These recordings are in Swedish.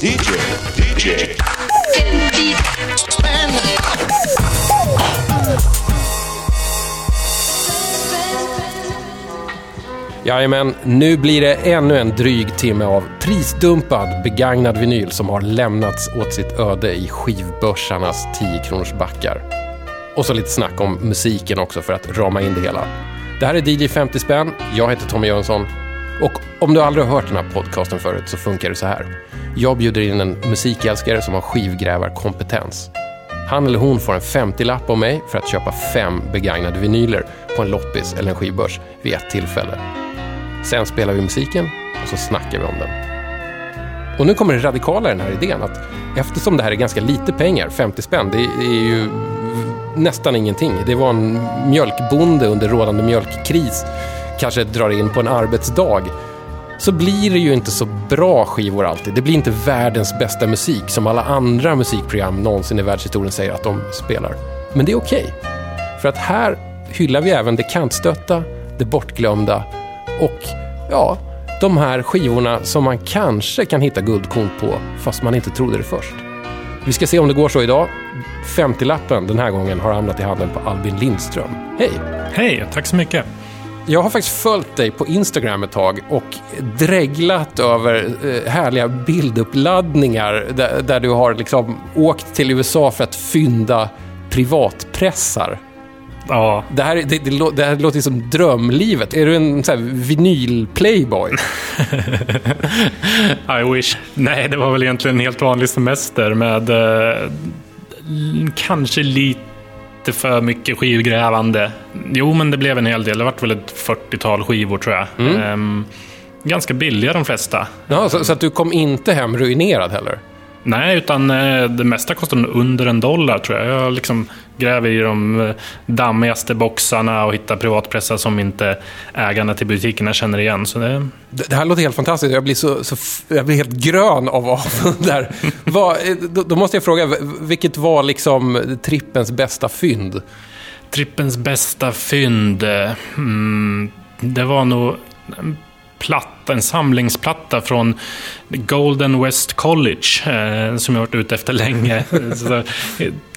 DJ, DJ. Jajamän, nu blir det ännu en dryg timme av prisdumpad begagnad vinyl som har lämnats åt sitt öde i skivbörsarnas 10 backar. Och så lite snack om musiken också för att rama in det hela. Det här är DJ 50 spänn, jag heter Tommy Jönsson och om du aldrig har hört den här podcasten förut så funkar det så här. Jag bjuder in en musikälskare som har skivgrävarkompetens. Han eller hon får en 50-lapp av mig för att köpa fem begagnade vinyler på en loppis eller en skivbörs vid ett tillfälle. Sen spelar vi musiken och så snackar vi om den. Och nu kommer det radikala i den här idén att eftersom det här är ganska lite pengar, 50 spänn, det är ju nästan ingenting. Det var en mjölkbonde under rådande mjölkkris, kanske drar in på en arbetsdag. Så blir det ju inte så bra skivor alltid. Det blir inte världens bästa musik som alla andra musikprogram någonsin i världshistorien säger att de spelar. Men det är okej. Okay. För att här hyllar vi även det kantstötta, det bortglömda och ja, de här skivorna som man kanske kan hitta guldkorn på fast man inte trodde det först. Vi ska se om det går så idag. 50-lappen den här gången har hamnat i handen på Albin Lindström. Hej! Hej, tack så mycket. Jag har faktiskt följt dig på Instagram ett tag och dreglat över eh, härliga bilduppladdningar där, där, du har liksom åkt till USA för att fynda privatpressar. Ja. Det här, det, det, det här låter som drömlivet. Är du en sån här vinyl-playboy? I wish. Nej, det var väl egentligen en helt vanlig semester med eh, kanske lite för mycket skivgrävande. Jo, men det blev en hel del. Det vart väl ett 40-tal skivor tror jag. Mm. Ehm, ganska billiga de flesta. Ja, så, så, att du kom inte hem ruinerad heller? Nej, utan eh, det mesta kostar under en dollar tror jag. Jag liksom gräver i de eh, dammigaste boxarna och hittar privatpressar som inte ägarna till butikerna känner igen. Så det... det här låter helt fantastiskt. Jag blir, så, så jag blir helt grön av avund där. Vad, eh, då, då, måste jag fråga, vilket var liksom trippens bästa fynd? Trippens bästa fynd? Mm, det var nog platta, en samlingsplatta från Golden West College, eh, som jag varit ute efter länge. Så,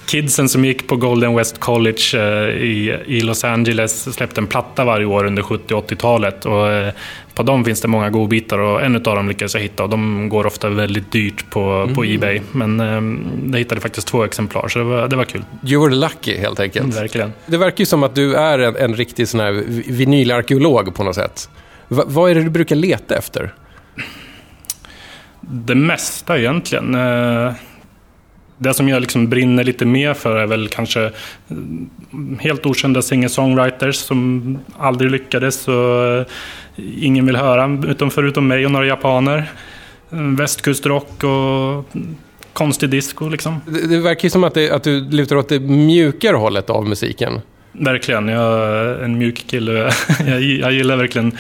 kidsen som gick på Golden West College eh, i, i Los Angeles släppte en platta varje år under 70 80-talet. Och, eh, på dem finns det många godbitar och en av dem lyckades jag hitta och de går ofta väldigt dyrt på, mm. på Ebay. Men eh, jag hittade faktiskt två exemplar så det var, det var kul. You were lucky helt enkelt. Mm, verkligen. Det verkar ju som att du är en, en riktig sån här vinylarkeolog på något sätt. Va, vad är det du brukar leta efter? Det mesta egentligen. Eh, det som jag liksom brinner lite mer för är väl kanske mm, helt okända singer-songwriters som aldrig lyckades och eh, ingen vill höra, utom förutom mig och några japaner. Mm, Västkustrock och mm, konstig disco liksom. Det, det verkar ju som att, det, att du lutar åt det mjukare hållet av musiken. Verkligen, jag är en mjuk kille. jag, gillar verkligen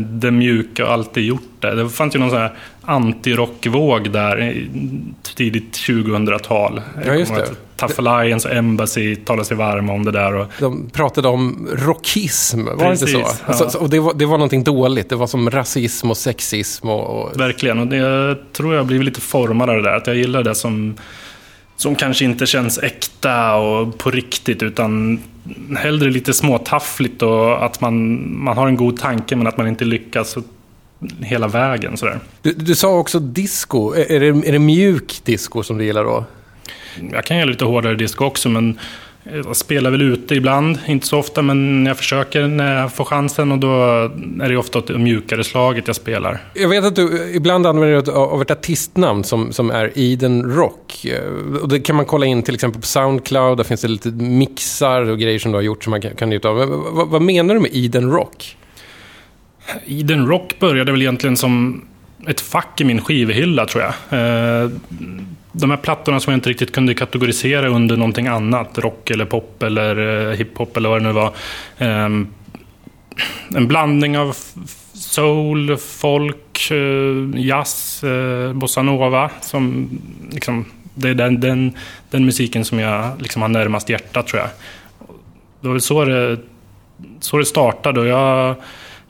det mjuka och alltid gjort det. Det fanns ju någon sån här anti-rockvåg där tidigt 2000-tal. Ja, just det. Tough Alliance och Embassy talade sig varma om det där. Och... De pratade om rockism, var Precis, det inte så? Ja. Alltså, och det var, det var någonting dåligt. Det var som rasism och sexism. Och. Verkligen, och det, jag tror jag blivit lite formad av det där. Att jag gillar det som som kanske inte känns äkta och på riktigt utan hellre lite småtaffligt och att man, man har en god tanke men att man inte lyckas hela vägen. Sådär. Du, du sa också disco. Är det, är det mjuk disco som du gillar då? Jag kan gilla lite hårdare disco också men jag spelar väl ute ibland, inte så ofta, men jag försöker när jag får chansen och då är det ofta det mjukare slaget jag spelar. Jag vet att du ibland använder dig av ett artistnamn som, som är Eden Rock. Och det kan man kolla in till exempel på Soundcloud, där finns det lite mixar och grejer som du har gjort som man kan, kan njuta av. Vad, vad menar du med Eden Rock? Eden Rock började väl egentligen som ett fack i min skivhylla tror jag. Eh, de här plattorna som jag inte riktigt kunde kategorisera under någonting annat, rock eller pop eller eh, hiphop eller vad det nu var. Ehm, en blandning av soul, folk, eh, jazz, eh, bossanova. Som, liksom, det är den, den, den musiken som jag liksom har närmast hjärtat tror jag. Det var väl så det så det startade och jag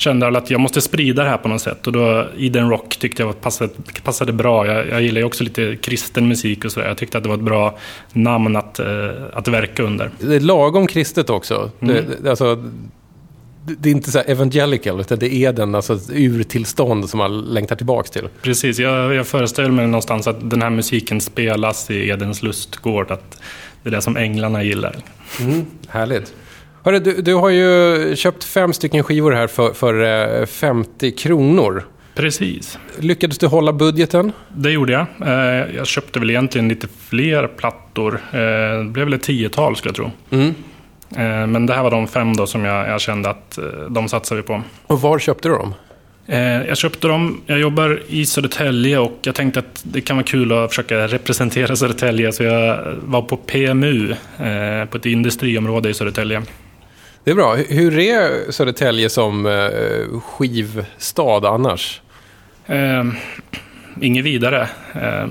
kände att jag måste sprida det här på något sätt. Och då Eden Rock tyckte jag passade, passade bra. Jag, jag gillar ju också lite kristen musik och sådär. Jag tyckte att det var ett bra namn att, eh, att verka under. Det är lagom kristet också. Mm. Det, det, alltså, det är inte så evangelical, utan det är den alltså, urtillstånd som man längtar tillbaka till. Precis, jag, jag föreställer mig någonstans att den här musiken spelas i Edens lustgård. Att det är det som änglarna gillar. Mm, härligt. Hörru, du, du har ju köpt fem stycken skivor här för, för 50 eh, kronor. Precis. Lyckades du hålla budgeten? Det gjorde jag. Eh, jag köpte väl egentligen lite fler plattor. Eh, det blev väl ett tiotal skulle jag tro. Mm. Men det här var de fem då som jag, jag kände att de satsar vi på. Och var köpte du dem? Jag köpte dem, jag jobbar i Södertälje och jag tänkte att det kan vara kul att försöka representera Södertälje. Så jag var på PMU, på ett industriområde i Södertälje. Det är bra. Hur är Södertälje som eh, skivstad annars? Eh, inget vidare. Eh,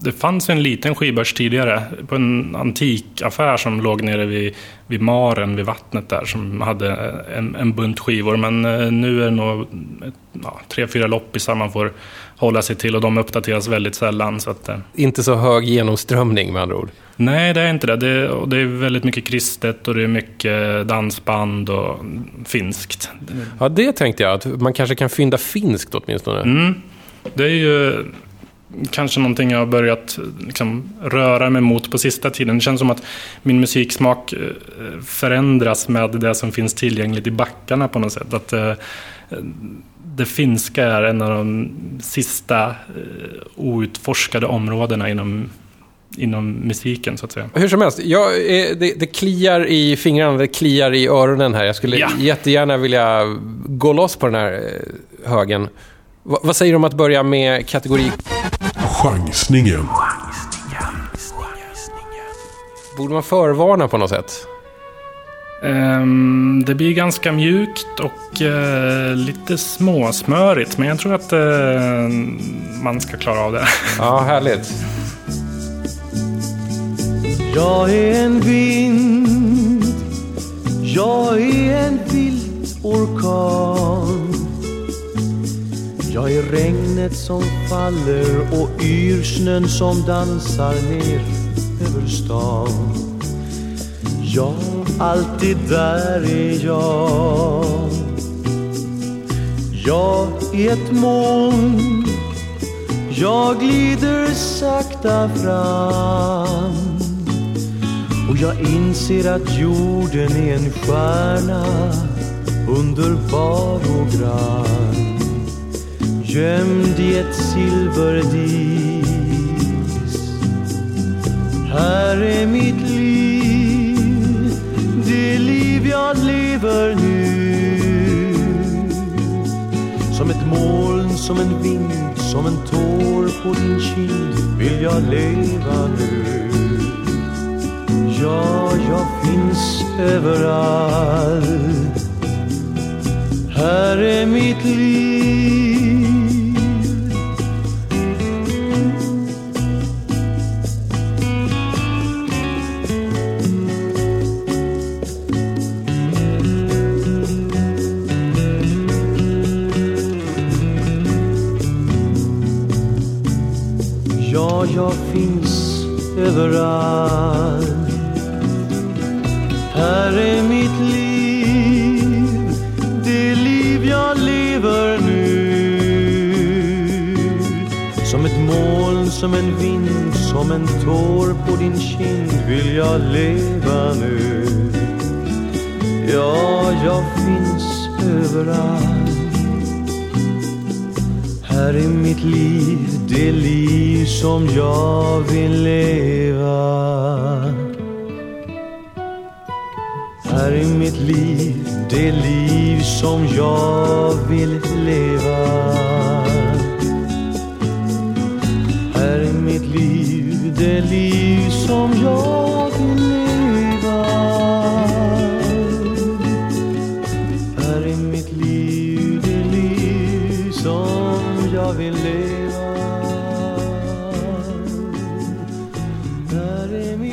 det fanns en liten skivbörs tidigare på en antikaffär som låg nere vid, vid Maren, vid vattnet där, som hade en, en bunt skivor. Men eh, nu är det nog ja, tre, fyra loppisar man får hålla sig till och de uppdateras väldigt sällan. Så att, eh. Inte så hög genomströmning med andra ord? Nej, det är inte det. Det, och det är väldigt mycket kristet och det är mycket dansband och finskt. Ja, det tänkte jag. Att man kanske kan fynda finskt åtminstone. Mm. Det är ju kanske någonting jag har börjat liksom, röra mig mot på sista tiden. Det känns som att min musiksmak eh, förändras med det som finns tillgängligt i backarna på något sätt. Att, eh, det finska är en av de sista eh, outforskade områdena inom inom musiken så att säga. Hur som helst, jag, det, det kliar i fingrarna, det kliar i öronen här. Jag skulle ja. jättegärna vilja gå loss på den här eh, högen. V vad säger du om att börja med kategori... Chansningen. Borde man förvarna på något sätt? Um, det blir ganska mjukt och uh, lite småsmörigt. Men jag tror att uh, man ska klara av det. Ja, härligt. Jag är en vind, jag är en vild orkan. Jag är regnet som faller och yrsnön som dansar ner över stan. Ja, alltid där är jag. Jag är ett moln, jag glider sakta fram. Och jag inser att jorden är en stjärna underbar och grann. Gömd i ett silverdis Här är mitt liv, det liv jag lever nu. Som ett moln, som en vind, som en tår på din kind vill jag leva nu. Ja, jag finns överallt. Här är mitt liv. Ja, jag finns överallt här är mitt liv, det liv jag lever nu. Som ett moln, som en vind, som en tår på din kind vill jag leva nu. Ja, jag finns överallt. Här är mitt liv, det liv som jag vill leva. Som jag vill leva. Här är mitt liv, det liv som jag vill leva. Här är mitt liv, det liv som jag vill leva.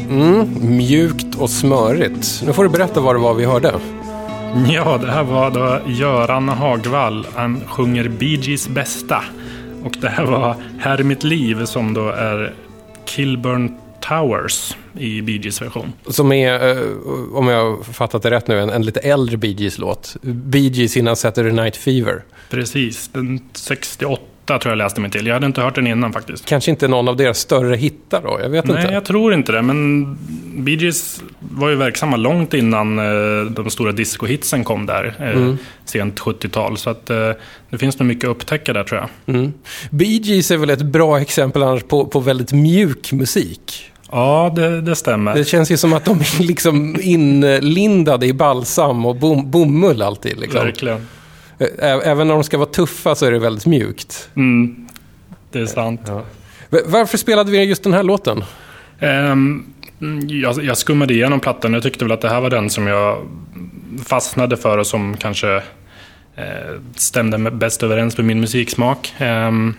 Mm, mjukt och smörigt. Nu får du berätta vad det var vi hörde. Ja, det här var då Göran Hagvall. Han sjunger Bee Gees bästa. Och det här var Här är mitt liv som då är Kilburn Towers i Bee Gees version. Som är, eh, om jag har fattat det rätt nu, en, en lite äldre Bee Gees-låt. Bee Gees innan Saturday Night Fever. Precis, den 68 tror jag läste mig till. Jag hade inte hört den innan faktiskt. Kanske inte någon av deras större hittar då? Jag vet Nej, inte. jag tror inte det. Men Bee Gees var ju verksamma långt innan eh, de stora discohitsen kom där. Eh, Sent 70-tal. Så att, eh, det finns nog mycket att upptäcka där tror jag. Mm. Bee Gees är väl ett bra exempel annars på, på väldigt mjuk musik. Ja, det, det stämmer. Det känns ju som att de är liksom inlindade i balsam och bom, bomull alltid. Liksom. Verkligen. Även när de ska vara tuffa så är det väldigt mjukt. Mm, det är sant. V- Varför spelade vi just den här låten? Ehm, jag, jag skummade igenom plattan och jag tyckte väl att det här var den som jag fastnade för och som kanske eh, stämde bäst överens med min musiksmak. Ehm,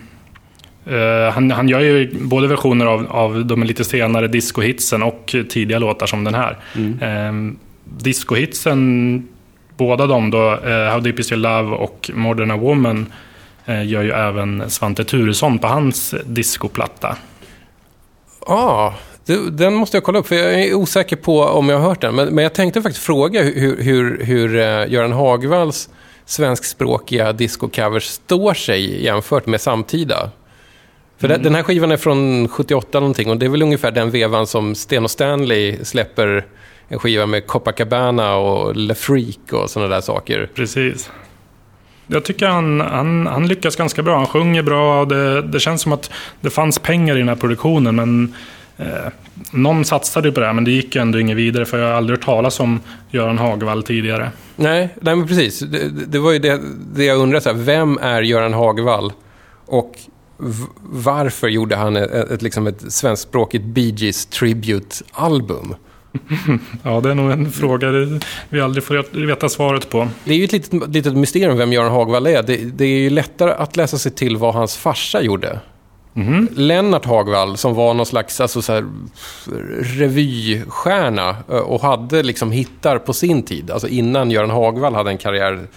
eh, han, han gör ju både versioner av, av de lite senare discohitsen och tidiga låtar som den här. Mm. discohitsen, båda de då, eh, How Deep Is Your Love och Modern A Woman, eh, gör ju även Svante Thuresson på hans discoplatta. Ja, ah, den måste jag kolla upp för jag är osäker på om jag har hört den. Men, men jag tänkte faktiskt fråga hur, hur, hur eh, Göran Hagvalls svenskspråkiga discocovers står sig jämfört med samtida. För den- den här skivan är från 78 någonting och det är väl ungefär den vevan som Sten och Stanley släpper en skiva med Copacabana och Le Freak och sådana där saker. Precis. Jag tycker han, han, han lyckas ganska bra. Han sjunger bra och det, det känns som att det fanns pengar i den här produktionen. Men eh, någon satsade på det här men det gick ju ändå inget vidare för jag har aldrig hört talas om Göran Hagvall tidigare. Nej, nej men precis. Det, det var ju det, det jag undrade. Så här, vem är Göran Hagvall? Och varför gjorde han ett, ett, liksom ett svenskspråkigt Bee Gees Tribute-album? Ja, det är nog en fråga vi aldrig får veta svaret på. Det är ju ett litet, litet mysterium vem Göran Hagvall är. Det, det är ju lättare att läsa sig till vad hans farsa gjorde. Lennart Hagvall som var någon slags alltså så här, revystjärna eh, och hade liksom hittar på sin tid. Alltså innan Göran Hagvall hade en karriär.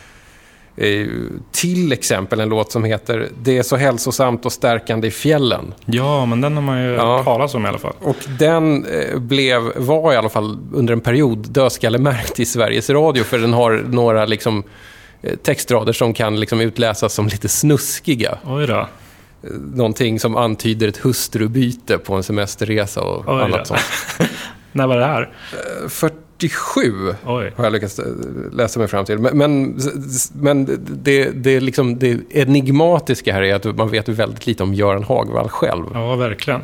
Eh, till exempel en låt som heter Det är så hälsosamt och stärkande i fjällen. Ja, men den har man ju Ja. talas om i alla fall. Och den eh, blev, var i alla fall under en period dödskallemärkt i Sveriges Radio för den har några liksom, eh, textrader som kan liksom utläsas som lite snuskiga. Oj då. Någonting som antyder ett hustrubyte på en semesterresa och Oj då. annat sånt. När var det här? Eh, 47 Oj. har jag lyckats eh, läsa mig fram till. Men, men, men det, det, är liksom, det enigmatiska här är att man vet väldigt lite om Göran Hagvall själv. Ja, verkligen.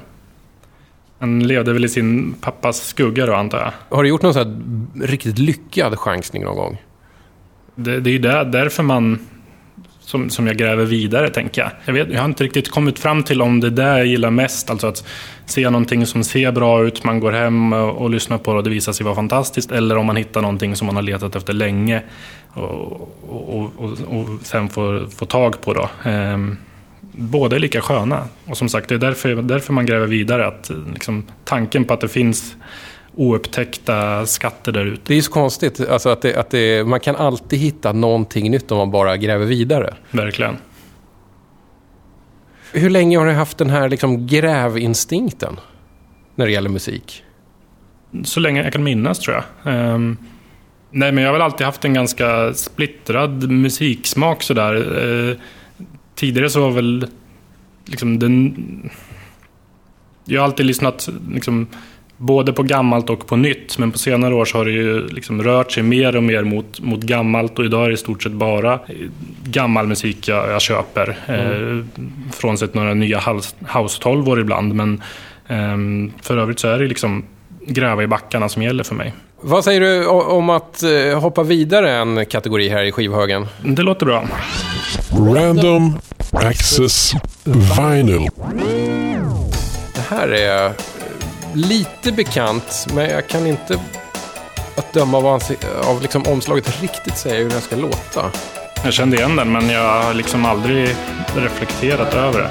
Han levde väl i sin pappas skugga då, antar jag. Har du gjort någon här riktigt lyckad chansning någon gång? Det, det är ju där, därför man som, som jag gräver vidare, tänker jag. Jag, vet, jag har inte riktigt kommit fram till om det är där jag gillar mest. Alltså att se någonting som ser bra ut, man går hem och, och lyssnar på det och det visar sig vara fantastiskt. Eller om man hittar någonting som man har letat efter länge och, och, och, och, och sen får, får tag på. Då. Ehm, båda är lika sköna. Och som sagt, det är därför, därför man gräver vidare. Att, liksom, tanken på att det finns oupptäckta skatter där ute. Det är ju så konstigt. Alltså att det, att det, man kan alltid hitta någonting nytt om man bara gräver vidare. Verkligen. Hur länge har du haft den här liksom grävinstinkten när det gäller musik? Så länge jag kan minnas tror jag. Ehm, nej, men jag har väl alltid haft en ganska splittrad musiksmak sådär. Uh, tidigare så var väl liksom den... Jag har alltid lyssnat liksom, både på gammalt och på nytt. Men på senare år så har det ju liksom rört sig mer och mer mot, mot gammalt. Och idag är det i stort sett bara gammal musik jag, jag köper. Mm. frånsett några nya house, house ibland. Men um, för övrigt så är det liksom gräva i backarna som gäller för mig. Vad säger du om att eh, hoppa vidare en kategori här i skivhögen? Det låter bra. Random Access Vinyl. Det här är eh, lite bekant, men jag kan inte att döma av, av liksom omslaget riktigt säga hur den ska låta. Jag kände igen den, men jag har liksom aldrig reflekterat över det.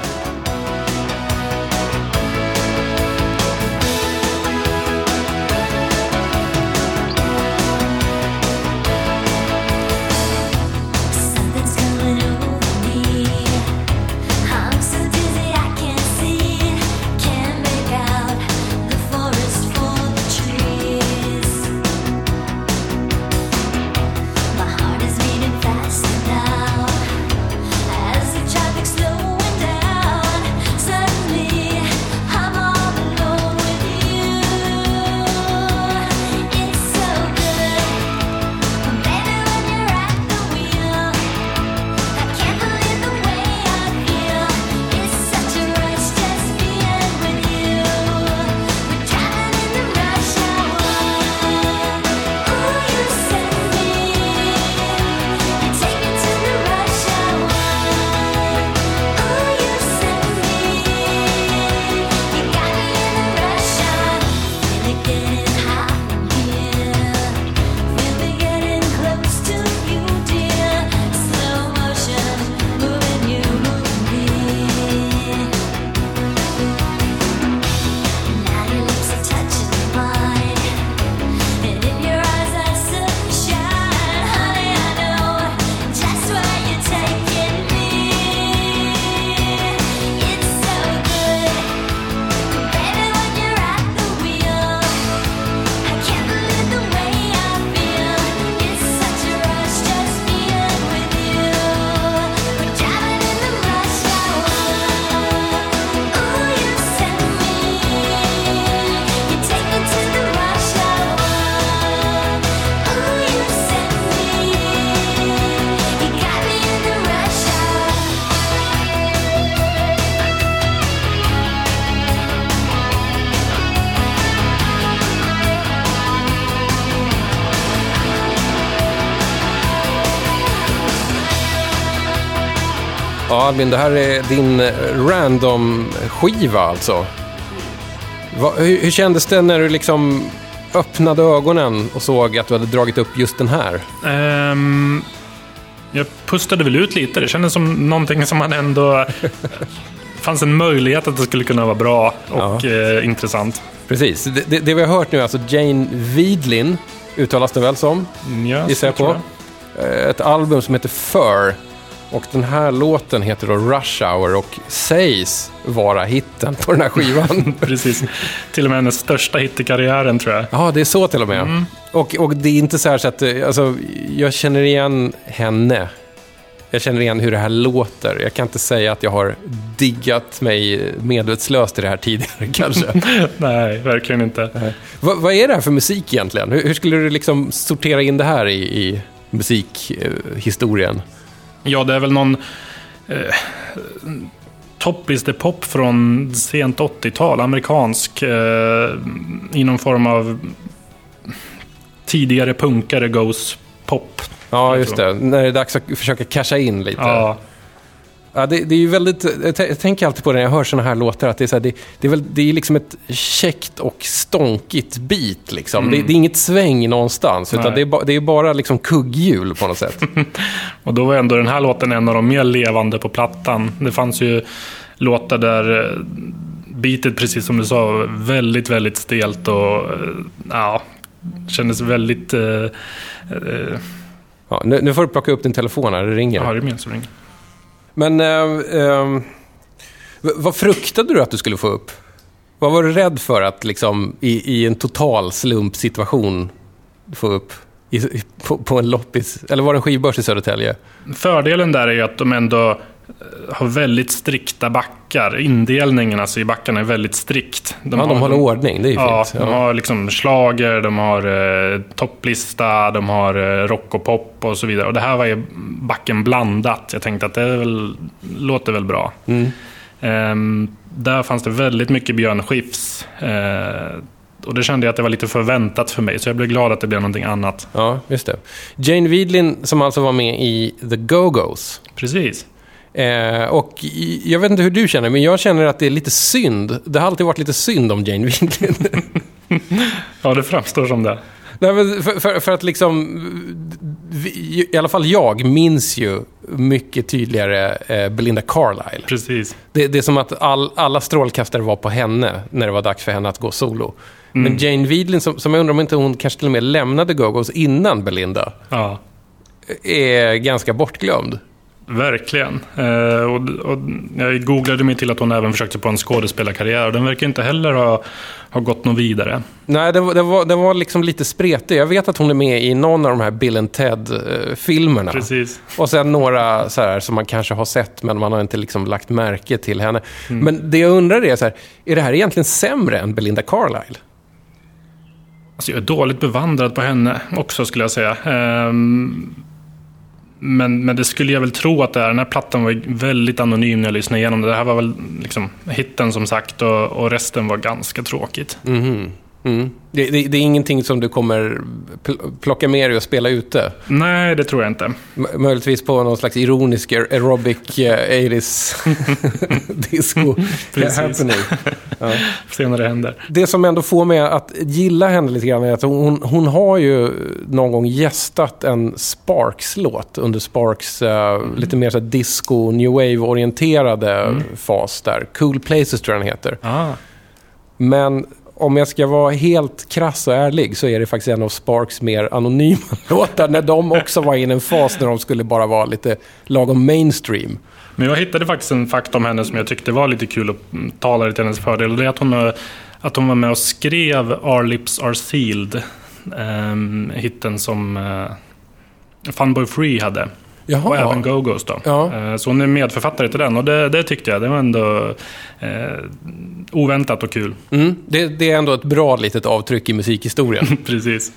Ja, Albin, det här är din random-skiva alltså. Va, hur, hur kändes det när du liksom öppnade ögonen och såg att du hade dragit upp just den här? Ehm, jag pustade väl ut lite. Det kändes som någonting som man ändå... fanns en möjlighet att det skulle kunna vara bra och eh, intressant. Precis. Det, det, det vi har hört nu är alltså Jane Vidlin, uttalas det väl som, Ja, gissar jag på. Eh, Ett album som heter Fur. Och den här låten heter då Rush Hour och sägs vara hitten på den här skivan. Precis. Till och med hennes största hit i karriären tror jag. Ja, det är så till och med. Och, och det är inte så här så att, eh, alltså, jag känner igen henne. Jag känner igen hur det här låter. Jag kan inte säga att jag har diggat mig medvetslöst i det här tidigare kanske. Nej, verkligen inte. Va, vad är det här för musik egentligen? Hur, hur skulle du liksom sortera in det här i, i musikhistorien? Ja, det är väl någon eh, topplistepop från sent 80-tal, amerikansk, eh, i någon form av tidigare punkare goes pop. Ja, just det. När det är dags att försöka casha in lite. Ja, Ja, det, det är ju väldigt, jag tänker alltid på det när jag hör såna här låtar, att det är, så här, det, det är, väl, det är liksom ett käckt och stånkigt beat. Liksom. Det, det är inget sväng någonstans, utan det är, ba, det är bara liksom kugghjul på något sätt. och då var ändå den här låten en av de mer levande på plattan. Det fanns ju låtar där eh, beatet, precis som du sa, väldigt, väldigt stelt och eh, ja, kändes väldigt... Eh, eh, Ja, nu, nu får du plocka upp din telefon här, det ringer. ja, det minns jag. Men eh, eh, vad fruktade du att du skulle få upp? Vad var du rädd för att liksom, i, i en total slumpsituation få upp i, på, på en loppis? Eller var det en skivbörs i Södertälje? Fördelen där är ju att de ändå har väldigt strikta backar. Indelningen alltså i backarna är väldigt strikt. De, ja, de håller ordning, det är ju Ja, fint. de Ja. har liksom slager, de har eh, topplista, de har eh, rock och pop och så vidare. Och det här var ju backen blandat. Jag tänkte att det väl, låter väl bra. Mm. Ehm, där fanns det väldigt mycket Björn Skifs. Eh, och det kände jag att det var lite förväntat för mig, så jag blev glad att det blev någonting annat. ja, just det. Jane Widlin som alltså var med i The Go-Go's. Precis. Eh, och jag vet inte hur du känner, men jag känner att det är lite synd. Det har alltid varit lite synd om Jane Widlin. Ja, det framstår som det. Nej, men för, för, för att liksom, vi, i alla fall jag minns ju mycket tydligare eh, Belinda Carlisle. Precis. Det, det är som att all, alla strålkastare var på henne när det var dags för henne att gå solo. Mm. Men Jane Widlin, som, som jag undrar om inte hon kanske till och med lämnade Go-Go's innan Belinda, Ja. är ganska bortglömd. Verkligen. Eh, och, och jag googlade mig till att hon även försökte på en skådespelarkarriär och den verkar inte heller ha, ha gått något vidare. Nej, det var, det, var, det var liksom lite spretig. Jag vet att hon är med i någon av de här Bill and Ted-filmerna. Precis. Och sen några så här, som man kanske har sett, men man har inte liksom lagt märke till henne. Mm. Men det jag undrar är, så här, är det här egentligen sämre än Belinda Carlisle? Alltså jag är dåligt bevandrad på henne också skulle jag säga. Ehm, men, men det skulle jag väl tro att det är. Den här plattan var väldigt anonym när jag lyssnade igenom det. Det här var väl liksom hitten som sagt och, och resten var ganska tråkigt. Mhm. Mm. Det, det, det är ingenting som du kommer pl- plocka med dig och spela ute? Nej, det tror jag inte. M- möjligtvis på någon slags ironisk aer- aerobic eh, 80s disco Precis. happening. Senare händer. Det som ändå får mig att gilla henne lite grann är att hon, hon har ju någon gång gästat en Sparks-låt under Sparks eh, lite mer så här disco, new wave-orienterade fas där. Cool Places tror jag den heter. Ah, Men om jag ska vara helt krass och ärlig så är det faktiskt en av Sparks mer anonyma låtar. När de också var i en fas när de skulle bara vara lite lagom mainstream. Men jag hittade faktiskt en fakta om henne som jag tyckte var lite kul och mm, talade till hennes fördel. Och det är att hon, eh, att hon var med och skrev Our Lips Are Sealed. Um, hitten som uh, Funboy Free hade. Och även Go-Go's då. Ja. Eh, Så hon är medförfattare till den och det, det tyckte jag. Det var ändå eh, oväntat och kul. Mm, det, det är ändå ett bra litet avtryck i musikhistorien. Precis.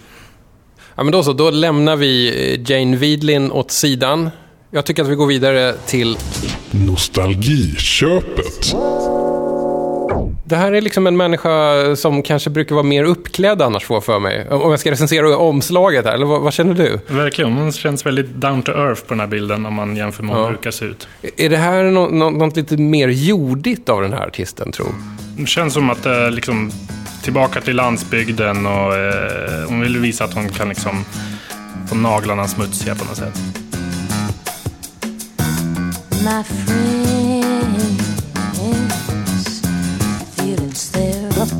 Ja, men då så, då lämnar vi eh, Jane Widlin åt sidan. Jag tycker att vi går vidare till... Nostalgiköpet. Det här är liksom en människa som kanske brukar vara mer uppklädd annars får för mig. Om jag ska recensera omslaget här, eller vad, vad känner du? Verkligen, hon känns väldigt down to earth på den här bilden om man jämför med hur hon Ja. brukar se ut. Är det här nå- nå- något lite mer jordigt av den här artisten, tror Det känns som att det är liksom tillbaka till landsbygden och eh, hon vill visa att hon kan liksom få naglarna smutsiga på något sätt. my friends,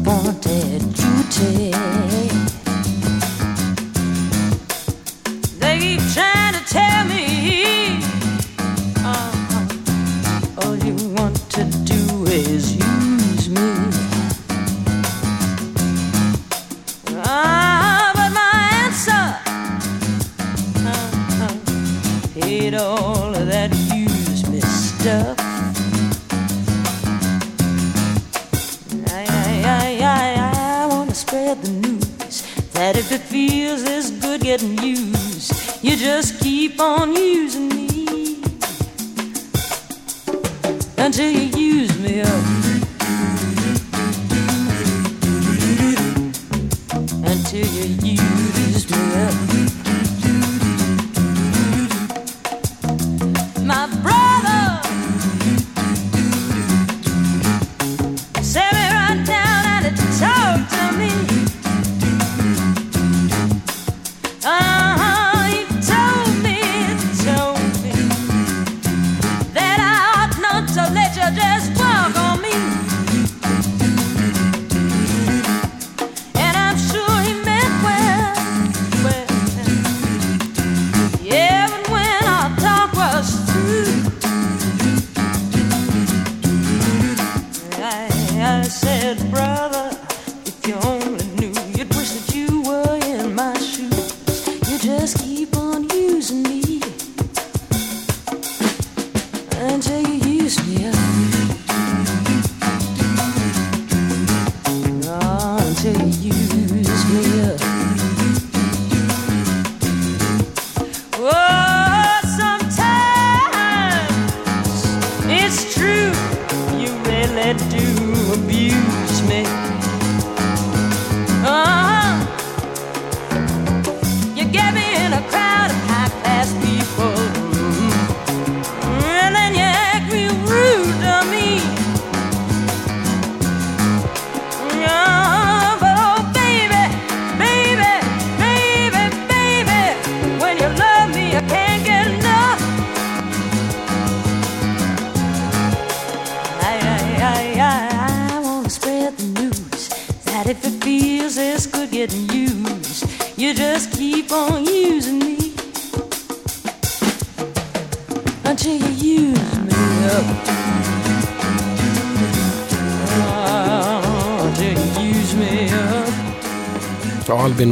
wanted to take.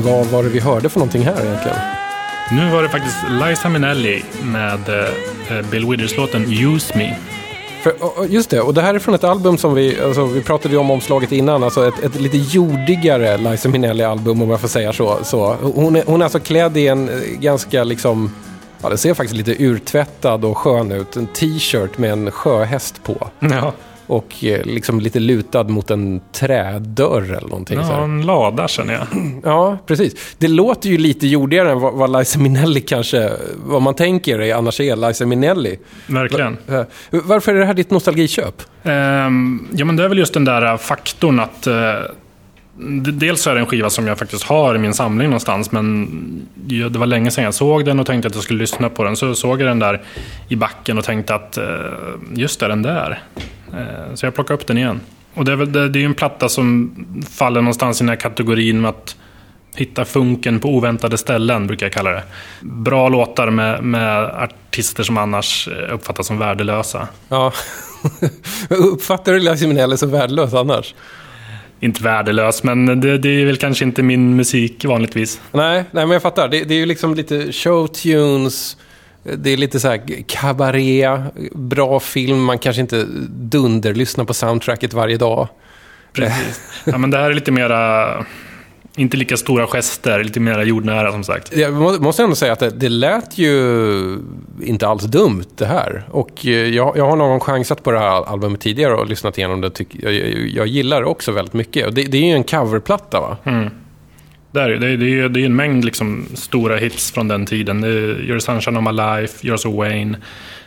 Vad var det vi hörde för någonting här egentligen? Nu var det faktiskt Liza Minnelli med eh, Bill Withers-låten Use Me. För, just det, och det här är från ett album som vi, alltså, vi pratade om omslaget innan, alltså ett, ett lite jordigare Liza Minnelli-album om jag får säga så. så hon, är, hon är alltså klädd i en eh, ganska liksom, ja det ser faktiskt lite urtvättad och skön ut. En t-shirt med en sjöhäst på. Ja, Och eh, liksom lite lutad mot en trädörr eller någonting. så ja här. en lada känner jag. Ja, precis. Det låter ju lite jordigare än vad, vad Liza Minnelli kanske, vad man tänker är annars är Liza Minnelli. Verkligen. Eh, Varför är det här ditt nostalgiköp? Ehm, ja, men det är väl just den där eh, faktorn att d- Dels så är det en skiva som jag faktiskt har i min samling någonstans, men det var länge sedan jag såg den och tänkte att jag skulle lyssna på den. Så såg jag den där i backen och tänkte att just det, den där. Eh, Så jag plockade upp den igen. Och det är, väl, det, är ju en platta som faller någonstans i den här kategorin med att hitta funken på oväntade ställen, brukar jag kalla det. Bra låtar med, med artister som annars eh, uppfattas som värdelösa. Ja. Uppfattar du Liza Minnelli som värdelös annars? inte värdelös, men det, det är väl kanske inte min musik vanligtvis. Nej, nej men jag fattar. Det, det är ju liksom lite showtunes. Det är lite så här kabaré, bra film. Man kanske inte dunderlyssnar på soundtracket varje dag. Precis. Ja, men det här är lite mera inte lika stora gester, lite mer jordnära som sagt. Jag må- måste ändå säga att det, det lät ju inte alls dumt det här. Och eh, jag, jag har någon gång chansat på det här albumet tidigare och lyssnat igenom det. Tyck, jag, jag, gillar det också väldigt mycket. Det, det är ju en coverplatta va? Det är, det, är, det, är, det är en mängd liksom stora hits från den tiden. Det är You're sunshine of my life, You're so Wayne,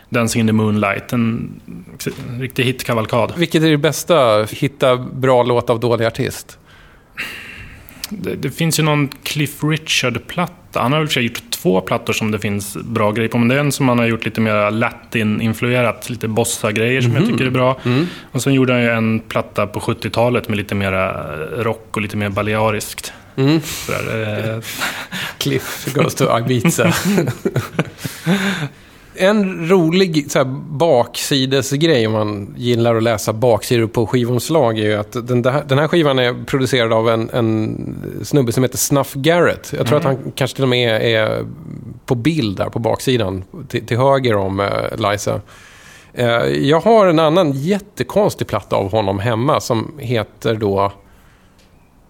Dancing in the moonlight. En riktig hitkavalkad. Vilket är det bästa? Hitta bra låt av dålig artist? Det, det finns ju någon Cliff Richard-platta. Han har väl gjort två plattor som det finns bra grejer på. Men det är en som han har gjort lite mer latin-influerat. Lite bossa-grejer som jag tycker är bra. Och sen gjorde han ju en platta på 70-talet med lite mer rock och lite mer baleariskt. Mm. Sådär, eh, Cliff goes to Ibiza. En rolig så här, baksidesgrej om man gillar att läsa baksidor på skivomslag är ju att den, där, den här skivan är producerad av en, en snubbe som heter Snuff Garrett. Jag tror att han kanske till och med är på bild där på baksidan till, till höger om uh, Liza. Eh, jag har en annan jättekonstig platta av honom hemma som heter då...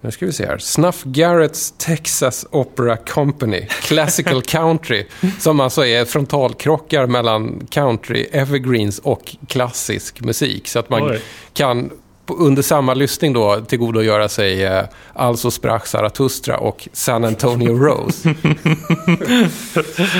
Nu ska vi se här. Snuff Garretts Texas Opera Company, Classical Country. Som alltså är frontalkrockar mellan country, evergreens och klassisk musik. Så att man Oj. kan under samma lyssning då tillgodogöra sig eh, Alltså sprach Zarathustra och San Antonio Rose.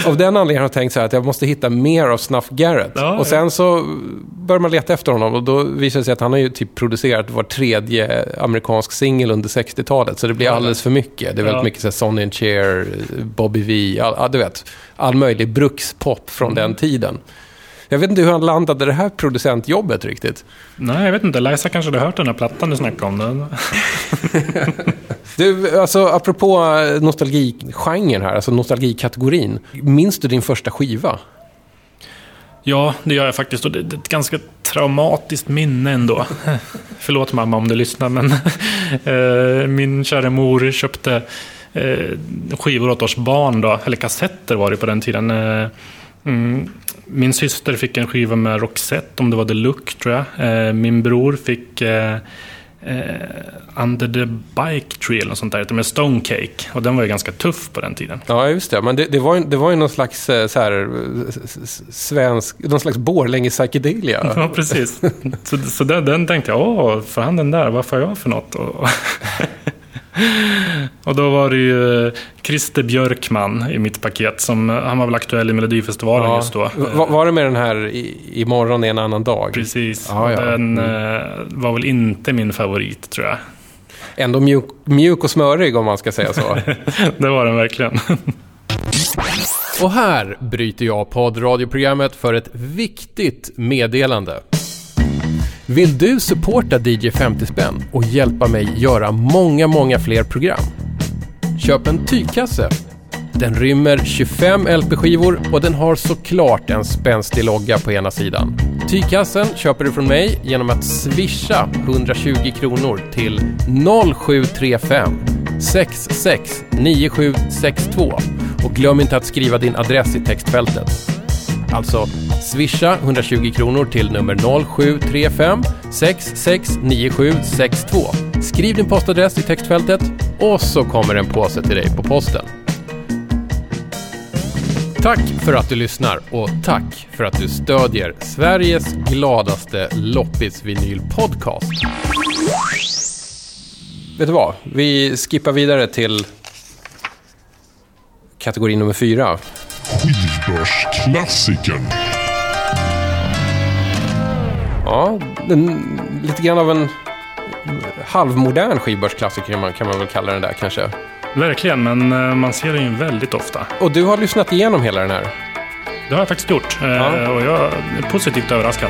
Av den anledningen har jag tänkt så här att jag måste hitta mer av Snuff Garrett. Ja, och sen så börjar man leta efter honom och då visar det sig att han har ju typ producerat var tredje amerikansk singel under 60-talet. Så det blir alldeles för mycket. Det är väldigt Ja. mycket så här Sonny and Cher, Bobby V, all, du vet. All möjlig brukspop från den tiden. Jag vet inte hur han landade det här producentjobbet riktigt. nej, jag vet inte. Liza kanske hade hört den här plattan du snackade om. Den. Du, alltså apropå eh, nostalgigenren här, alltså nostalgikategorin. Minns du din första skiva? Ja, det gör jag faktiskt. Och det är ett ganska traumatiskt minne ändå. Förlåt mamma om du lyssnar, men eh, min kära mor köpte eh, skivor åt oss barn, då, eller kassetter var det på den tiden. Mm, min syster fick en skiva med Roxette, om det var Deluxe tror jag. Eh, min bror fick eh, eh, Under the Bike Tree eller något sånt där, med Stone Cake. Och den var ju ganska tuff på den tiden. Ja, just det. Men det, det, var, ju, det var ju någon slags så här, svensk, någon slags Borlänge psychedelia. Ja, precis. Så, så den, den tänkte jag, åh, får han den där? Vad får jag för något? Och, då var det ju Christer Björkman i mitt paket. Som, han var väl aktuell i Melodifestivalen just då. Va- Var det med den här i, Imorgon är en annan dag? Precis. Ja, ja. Den eh, var väl inte min favorit, tror jag. Ändå mjuk, mjuk och smörig om man ska säga så. Det var den verkligen. och här bryter jag poddradioprogrammet för ett viktigt meddelande. Vill du supporta DJ 50 spänn och hjälpa mig göra många, många fler program? Köp en tygkasse. Den rymmer 25 LP-skivor och den har såklart en spänstig logga på ena sidan. Tygkassen köper du från mig genom att swisha 120 kronor till 0735-669762 och glöm inte att skriva din adress i textfältet. Alltså swisha 120 kronor till nummer 0735 669762. Skriv din postadress i textfältet och så kommer en påse till dig på posten. Tack för att du lyssnar och tack för att du stödjer Sveriges gladaste loppisvinyl-podcast. Vet du vad? Vi skippar vidare till kategori nummer fyra. Skivbörsklassikern. Ja, den, lite grann av en halvmodern skivbörsklassiker kan man, kan man väl kalla den där kanske. Verkligen, men eh, man ser den ju väldigt ofta. Och du har lyssnat igenom hela den här. Det har jag faktiskt gjort. Eh, Ja. Och jag är positivt överraskad.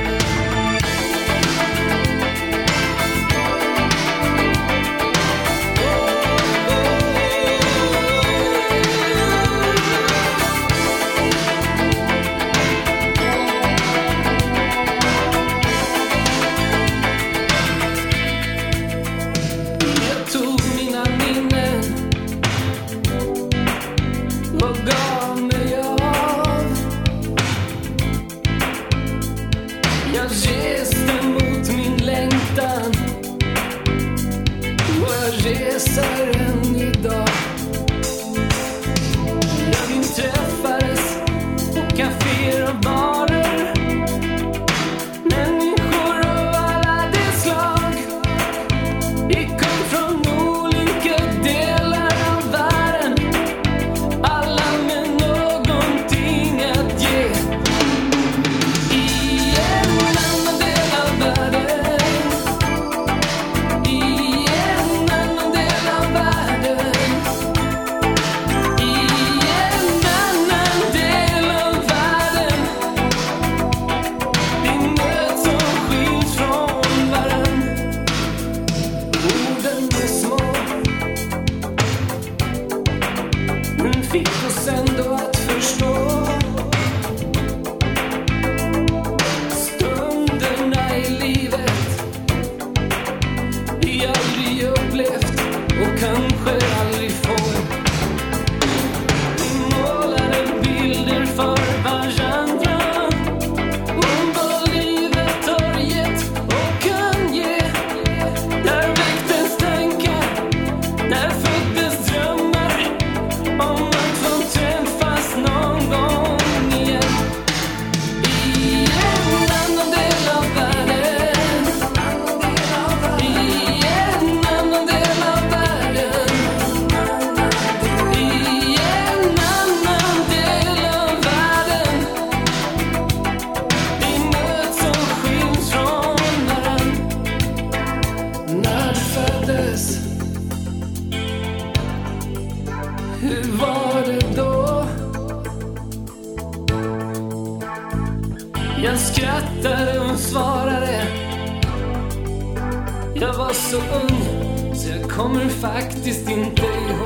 Faktiskt inte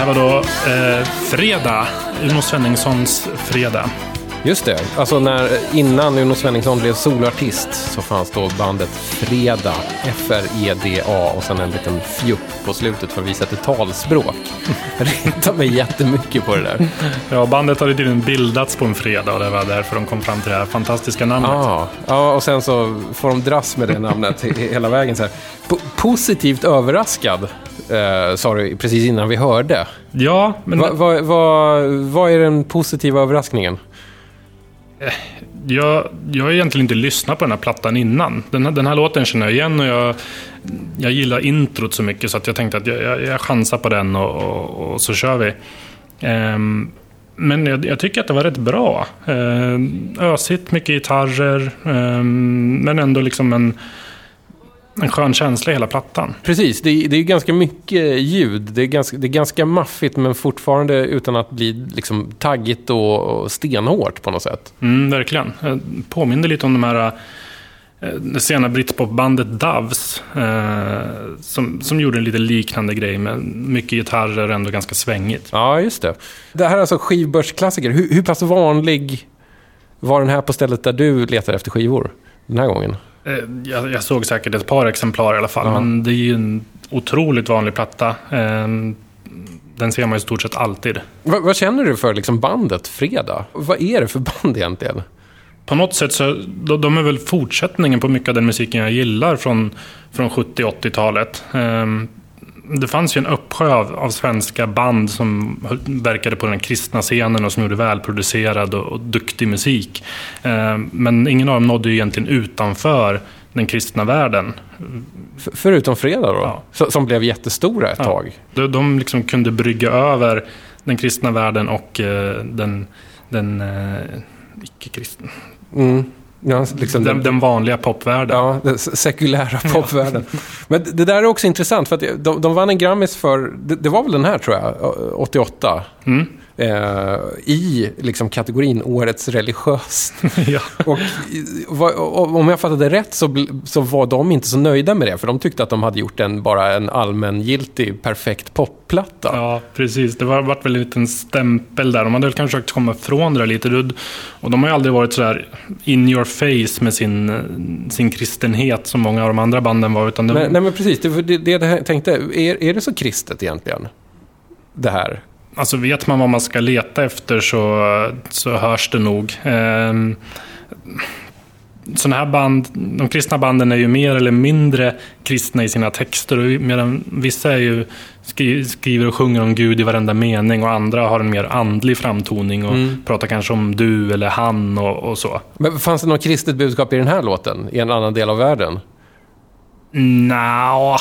här var då eh, Fredag, Uno Svenningssons Fredag. Just det. Alltså när, innan Uno Svenningsson blev solartist så fanns då bandet Freda, F-R-E-D-A och sen en liten fjupp på slutet för att visa ett talspråk. Jag retar mig jättemycket på det där. Ja, bandet hade tydligen bildats på en fredag och det var därför de kom fram till det här fantastiska namnet. Ja, ja, och sen så får de dras med det namnet he- hela vägen. Så här. Po- positivt överraskad, eh, sa du precis innan vi hörde. Ja, men Va, va, va, vad är den positiva överraskningen? Eh, jag, jag har egentligen inte lyssnat på den här plattan innan. Den här, den här låten känner jag igen och jag, jag gillar introt så mycket så att jag tänkte att jag, jag, jag chansar på den och, och, och så kör vi. Um, men jag, jag tycker att det var rätt bra. Um, ösigt, mycket gitarrer, um, men ändå liksom en, en skön känsla i hela plattan. Precis, det är, det är ganska mycket ljud. Det är ganska, det är ganska maffigt men fortfarande utan att bli liksom taggigt och, och stenhårt på något sätt. Mm, verkligen. Påminner lite om de här eh, det sena britpopbandet Doves. Eh, som, som gjorde en lite liknande grej med mycket gitarrer och ändå ganska svängigt. Ja, just det. Det här är alltså skivbörsklassiker. Hur, hur pass vanlig var den här på stället där du letar efter skivor den här gången? Eh, jag, jag såg säkert ett par exemplar i alla fall, Ja. men det är ju en otroligt vanlig platta. Eh, den ser man i stort sett alltid. Va, vad känner du för liksom bandet Fredag? Vad är det för band egentligen? På något sätt så de, de är väl fortsättningen på mycket av den musiken jag gillar från, från 70-80-talet. Ehm, det fanns ju en uppsjö av, av svenska band som verkade på den kristna scenen och som gjorde välproducerad och, och duktig musik. Ehm, men ingen av dem nådde ju egentligen utanför den kristna världen. F- förutom Fredag då? Ja. Som blev jättestora ett Ja. tag. De, de liksom kunde brygga över den kristna världen och eh, den, den eh, icke-kristna. Mm. Ja, liksom Den, den vanliga popvärlden. Ja, den sekulära popvärlden. Men det där är också intressant för att de, de vann en Grammis för, det, det var väl den här tror jag, 88. Mm. Eh, I liksom kategorin Årets religiöst. ja. Och, och om jag fattade rätt så, så var de inte så nöjda med det. För de tyckte att de hade gjort en, bara en allmängiltig, perfekt popplatta. Ja, precis. Det var varit väl en liten stämpel där. De hade väl kanske försökt komma ifrån det där lite. Och de har ju aldrig varit sådär in your face med sin, sin kristenhet som många av de andra banden var. Utan det, Nej, nej men precis, det det, det jag tänkte. Är, är det så kristet egentligen? Det här? Alltså vet man vad man ska leta efter så, så hörs det nog. Ehm, sådana här band, de kristna banden är ju mer eller mindre kristna i sina texter. och Medan vissa är ju, skri, skriver och sjunger om Gud i varenda mening och andra har en mer andlig framtoning och Mm. pratar kanske om du eller han och, och så. Men fanns det något kristet budskap i den här låten? I en annan del av världen? Nja,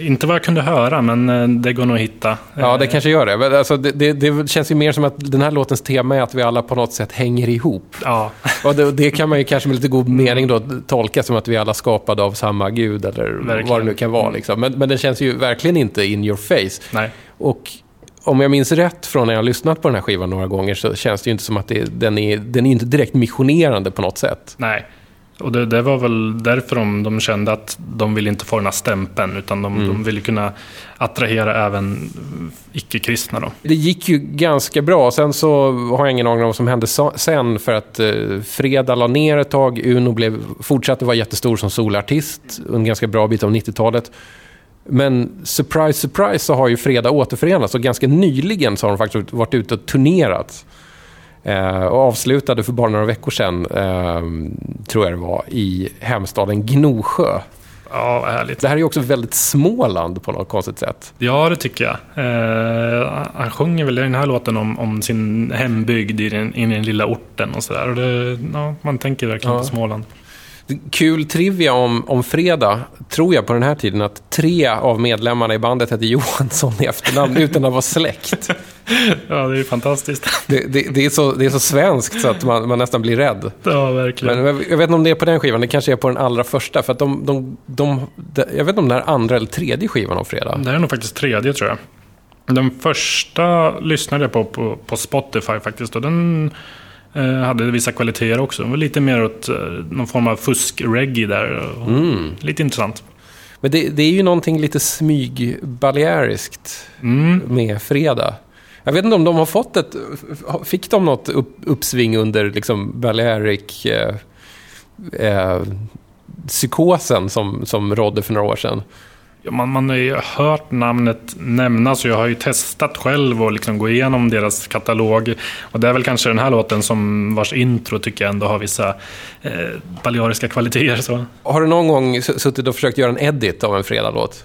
inte vad jag kunde höra, men eh, det går nog att hitta. Ja, det Eh, kanske gör det. Alltså, det, det. Det känns ju mer som att den här låtens tema är att vi alla på något sätt hänger ihop. Ja, Och det, det kan man ju kanske med lite god mening då tolka som att vi alla skapade av samma gud eller Verkligen. vad det nu kan vara. Liksom. Men, men den känns ju verkligen inte in your face. nej. Och om jag minns rätt från när jag har lyssnat på den här skivan några gånger så känns det ju inte som att det, den, är, den är inte direkt missionerande på något sätt. Nej. Och det, det var väl därför de, de kände att de ville inte få den här stämpeln, utan de, de ville kunna attrahera även icke-kristna. Då. Det gick ju ganska bra. Sen så har jag ingen aning om vad som hände sen för att eh, Freda la ner ett tag. Uno blev, fortsatte vara jättestor som solartist en ganska bra bit av 90-talet. Men surprise, surprise så har ju Freda återförenats och ganska nyligen så har de faktiskt varit ute och turnerat. Eh, och avslutade för bara några veckor sedan, eh, tror jag det var, i hemstaden Gnosjö. Ja, vad härligt. Det här är ju också väldigt Småland på något konstigt sätt. Ja, det tycker jag. Eh, han sjunger väl i den här låten om, om sin hembygd i den, i den lilla orten och sådär. Ja, man tänker verkligen Ja. på Småland. Kul trivia om, om Fredag, tror jag på den här tiden, att tre av medlemmarna i bandet hette Johansson i efternamn utan att vara släkt. Ja, det är fantastiskt. Det, det, det, är, så, det är så svenskt så att man, man nästan blir rädd. Ja, verkligen. Men jag vet inte om det är på den skivan, det kanske är på den allra första. För att de, de, de, de, jag vet inte om det är andra eller tredje skivan av Fredag. Det är nog faktiskt tredje tror jag. Den första lyssnade jag på på, på Spotify faktiskt. Och den eh, hade vissa kvaliteter också. Den var lite mer åt eh, någon form av fusk-reggae där. Mm. Lite intressant. Men det, det är ju någonting lite smyg-baleariskt Mm. med Fredag. Jag vet inte om de har fått ett... Fick de något upp, uppsving under liksom Balearic... Eh, eh, psykosen som, som rådde för några år sedan. Ja, man, man har ju hört namnet nämnas och jag har ju testat själv och liksom gå igenom deras katalog. Och det är väl kanske den här låten som vars intro tycker jag ändå har vissa eh, baleariska kvaliteter. Så. Har du någon gång suttit och försökt göra en edit av en Fredag-låt?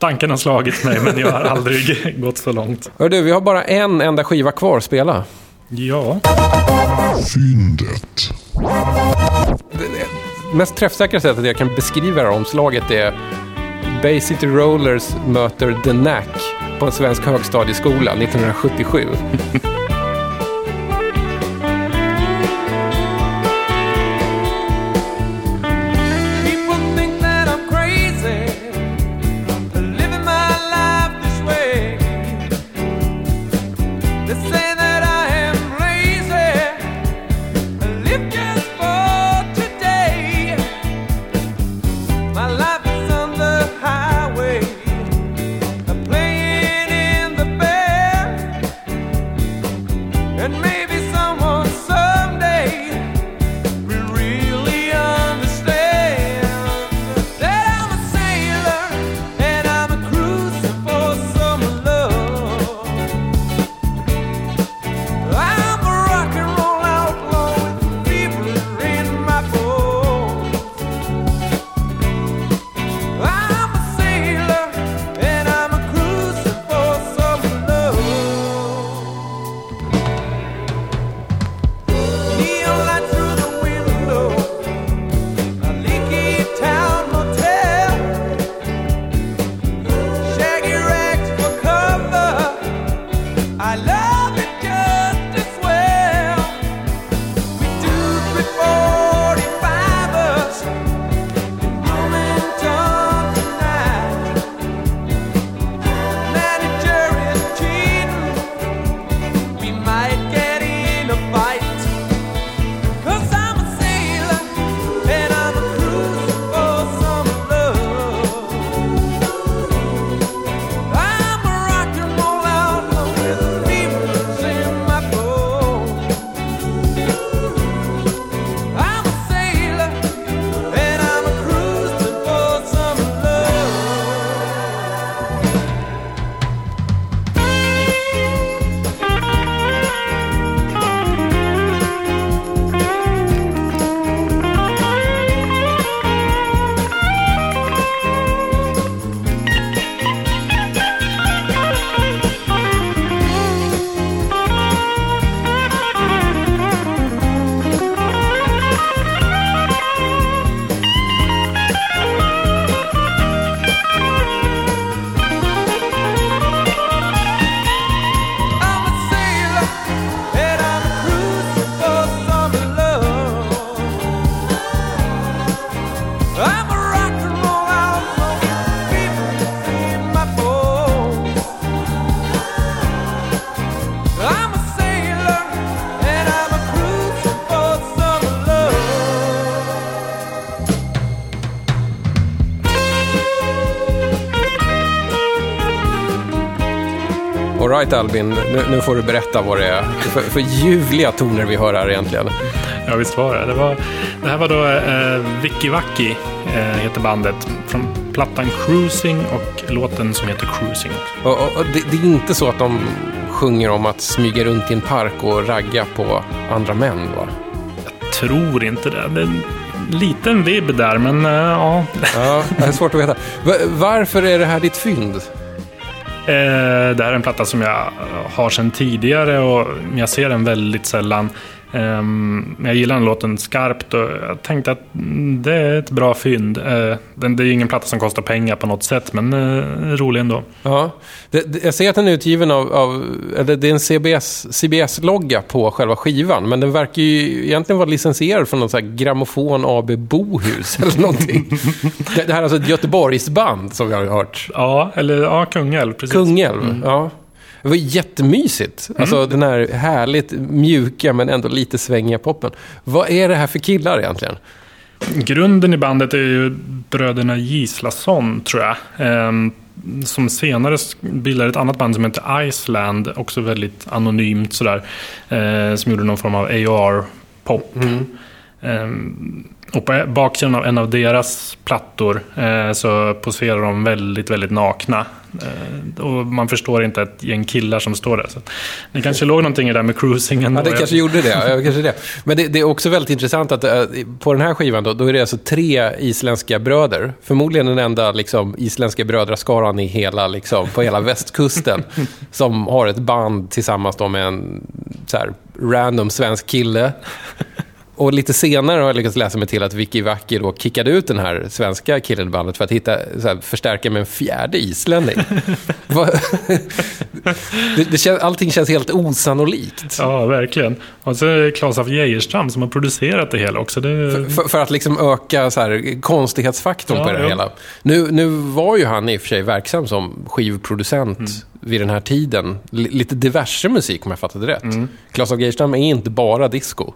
Tanken har slagit mig men jag har aldrig gått så långt. Hör du, vi har bara en enda skiva kvar att spela. Ja, Fyndet. mest träffsäkra sättet jag kan beskriva det här omslaget är Bay City Rollers möter The Knack på en svensk högstadieskola 1977. Alright Albin, nu, nu får du berätta vad det är för, för ljuvliga toner vi hör här egentligen. ja visst var det. Det, var, det här var då eh, Vicky Wacky, eh, heter bandet. Från plattan Cruising och låten som heter Cruising. Och, och, och det, det är inte så att de sjunger om att smyga runt i en park och ragga på andra män va? Tror inte det. det liten vibb där, men eh, ja. Ja, det är svårt att veta. Va- Varför är det här ditt fynd? Eh, det här är en platta som jag har sedan tidigare och jag ser den väldigt sällan. Ehm, jag gillar den låten skarpt och jag tänkte att mm, det är ett bra fynd. Den, det är ingen platta som kostar pengar på något sätt, men eh, rolig ändå. Ja, det, det, jag ser att den är utgiven av, av eller det är en CBS, CBS-logga på själva skivan, men den verkar ju egentligen vara licensierad från någon sån här grammofon AB Bohus eller någonting. det, det här är alltså ett Göteborgsband som vi har hört. Ja, eller ja, Kungälv. Precis. Kungälv, ja. Det var jättemysigt. Alltså den här härligt mjuka men ändå lite svängiga poppen. Vad är det här för killar egentligen? Grunden i bandet är ju bröderna Gislason, tror jag. Ehm, som senare bildade ett annat band som heter Iceland, också väldigt anonymt sådär. Eh, som gjorde någon form av AOR-pop. Ehm, och på baksidan av en av deras plattor eh, så poserar de väldigt, väldigt nakna. Eh, och man förstår inte ett gäng killar som står där. Så det kanske låg någonting i det där med cruisingen. Ja, det kanske gjorde det. Kanske det. Men det, det är också väldigt intressant att eh, på den här skivan då, då är det alltså tre isländska bröder. Förmodligen den enda liksom, isländska brödraskaran i hela, liksom, på hela västkusten. som har ett band tillsammans med en så här, random svensk kille. Och lite senare har jag lyckats läsa mig till att Vicky Vacky då kickade ut den här svenska killen i bandet för att hitta, här, förstärka med en fjärde islänning. Det, det känns, allting känns helt osannolikt. Ja, verkligen. Och så är det Claes af Geijerstam som har producerat det hela också. Det... För, för att liksom öka så här, konstighetsfaktorn Ja, på det jo. hela. Nu, nu var ju han i och för sig verksam som skivproducent Mm. vid den här tiden. L- lite diverse musik om jag fattade rätt. Mm. Claes af Geijerstam är inte bara disco.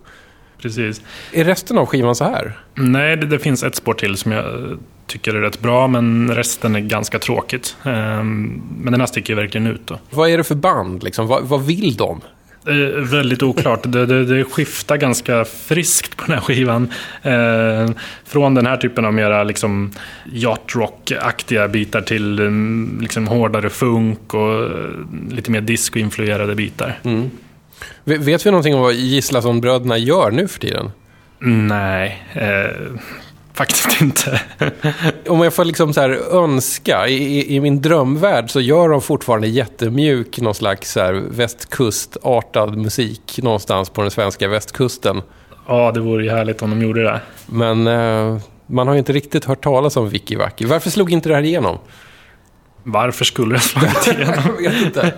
Precis. Är resten av skivan så här? Nej, det, det finns ett spår till som jag tycker är rätt bra, men resten är ganska tråkigt. Ehm, men den här sticker verkligen ut. Då. Vad är det för band? Liksom? Vad, vad vill de? Eh, väldigt oklart. Det, det, det skiftar ganska friskt på den här skivan. Eh, från den här typen av mera liksom, yacht rock-aktiga bitar till mm, liksom, hårdare funk och eh, lite mer disco-influerade bitar. V- Vet vi någonting om vad Gislason-bröderna gör nu för tiden? Nej, eh, faktiskt inte. Om jag får liksom så här önska, i, i, min drömvärld så gör de fortfarande jättemjuk, någon slags så här västkustartad musik någonstans på den svenska västkusten. ja, det vore ju härligt om de gjorde det. Men eh, man har ju inte riktigt hört talas om Vicky Vacky. Varför slog inte det här igenom? Varför skulle jag slagit igenom? Jag vet inte.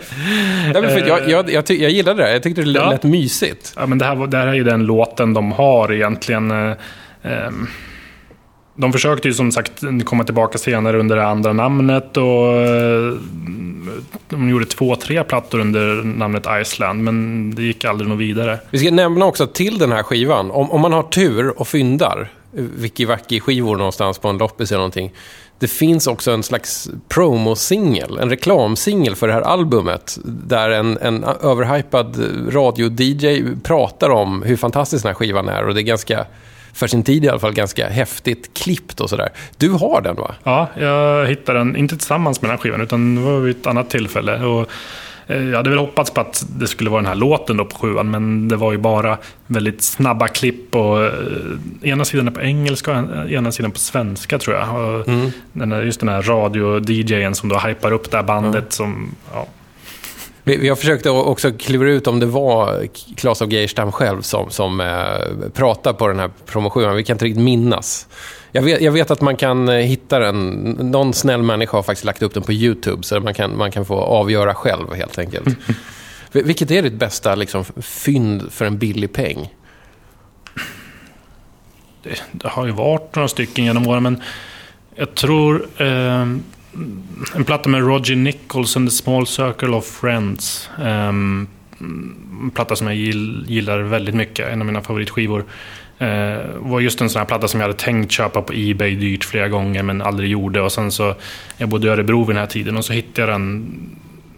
Nej, men för jag, jag, jag, ty- jag gillade det. Jag tyckte det Ja. lät mysigt. Ja, men det, här, var- det här är ju den låten de har egentligen. eh, ehm, De försökte ju som sagt komma tillbaka senare under det andra namnet och eh, de gjorde två, tre plattor under namnet Iceland, men det gick aldrig något vidare. Vi ska nämna också att till den här skivan, om, om man har tur och fyndar Vicky Vacky-skivor någonstans på en loppis eller någonting. Det finns också en slags promosingel, en reklamsingel för det här albumet. Där en, en överhypad radio-DJ pratar om hur fantastisk den här skivan är. Och det är ganska, för sin tid i alla fall, ganska häftigt klippt och sådär. Du har den va? Ja, jag hittade den, inte tillsammans med den här skivan, utan det var vid ett annat tillfälle. Och jag hade väl hoppats på att det skulle vara den här låten då på sjuan, men det var ju bara väldigt snabba klipp och eh, ena sidan är på engelska och ena sidan på svenska tror jag. Och den här, just den här radio-DJen som då hypar upp det här bandet som, ja, Vi, vi har försökt att också klura ut om det var Claes av Geijerstam själv som, som eh, pratade på den här promotionen. Vi kan inte riktigt minnas. Jag vet, jag vet att man kan eh, hitta den. Någon snäll människa har faktiskt lagt upp den på YouTube. Så man kan, man kan få avgöra själv helt enkelt. Vil- Vilket är ditt bästa liksom, fynd för en billig peng? det, det har ju varit några stycken genom åren, men jag tror eh, en platta med Roger Nichols and the Small Circle of Friends. Eh, en platta som jag gill, gillar väldigt mycket, en av mina favoritskivor. Eh, var just en sån här platta som jag hade tänkt köpa på Ebay dyrt flera gånger men aldrig gjorde. Och sen så, jag bodde i Örebro vid den här tiden och så hittade jag den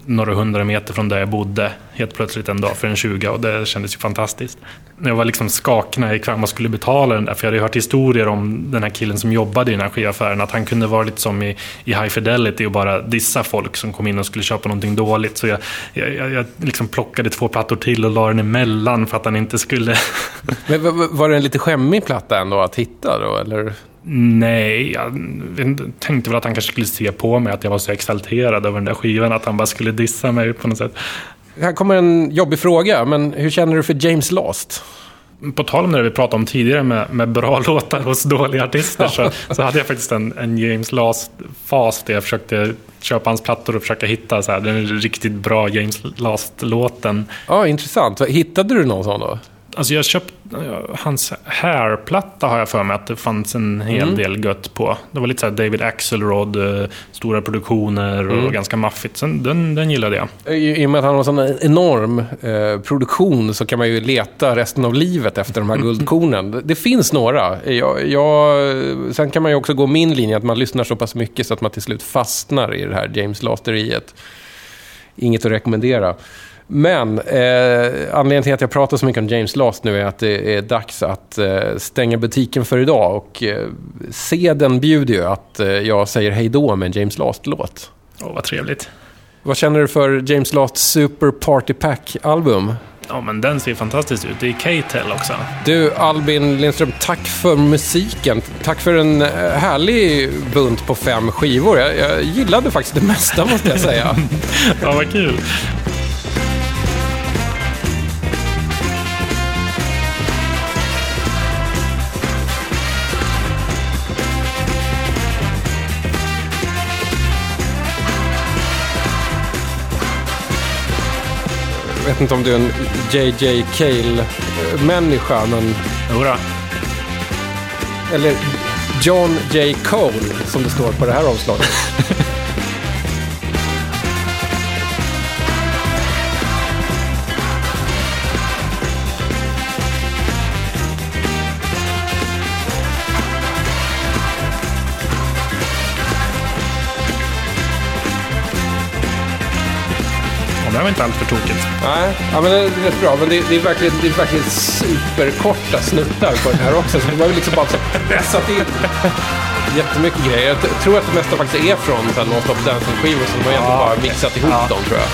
några hundra meter från där jag bodde helt plötsligt en dag för en 20 och det kändes ju fantastiskt. Jag var liksom skakig när jag gick fram och skulle betala den där för jag hade hört historier om den här killen som jobbade i den här skivaffären att han kunde vara lite som i, i High Fidelity och bara dissa folk som kom in och skulle köpa någonting dåligt. Så jag, jag, jag, jag liksom plockade två plattor till och la den emellan för att han inte skulle... Men var det en lite skämmig platta ändå att hitta då, eller? Nej, jag tänkte väl att han kanske skulle se på mig att jag var så exalterad över den där skivan att han bara skulle dissa mig på något sätt. Här kommer en jobbig fråga, men hur känner du för James Last? På tal om det vi pratade om tidigare med, med bra låtar hos dåliga artister så, så hade jag faktiskt en, en James Last-fas där jag försökte köpa hans plattor och försöka hitta så här, den riktigt bra James Last-låten. Ja, intressant. Hittade du någon sån då? Alltså jag köpte hans Hair-platta har jag för mig att det fanns en hel Mm. del gött på. Det var lite så här David Axelrod, eh, stora produktioner och Mm. ganska maffigt. Så den, den gillade jag. I, I och med att han har en sån enorm eh, produktion så kan man ju leta resten av livet efter de här guldkornen. Det, det finns några. Jag, jag, sen kan man ju också gå min linje att man lyssnar så pass mycket så att man till slut fastnar i det här James Lasteriet. Inget att rekommendera. Men eh, anledningen till att jag pratar så mycket om James Last nu är att det är dags att eh, stänga butiken för idag. Och eh, seden bjuder ju att eh, jag säger hej då med en James Last-låt. Åh, vad trevligt. Vad känner du för James Last Super Party Pack-album? Ja, men den ser fantastiskt ut. Det är K-Tel också. Du, Albin Lindström, tack för musiken. Tack för en eh, härlig bunt på fem skivor. Jag, jag gillade faktiskt det mesta, måste jag säga. Ja, vad kul. Vet inte om du är en JJ Cale-människa, men... Jodå. Eller John J. Cole, som det står på det här omslaget. här var inte allt för tokigt. Nej, ja, men det är rätt bra. Men det, det, är verkligen, det är verkligen superkorta snuttar på den här också. Så det var ju liksom bara så pressat in jättemycket grejer. Jag tror att det mesta faktiskt är från så här Non-Stop Dancing-skivor. Så de har egentligen bara mixat ihop dem, tror jag.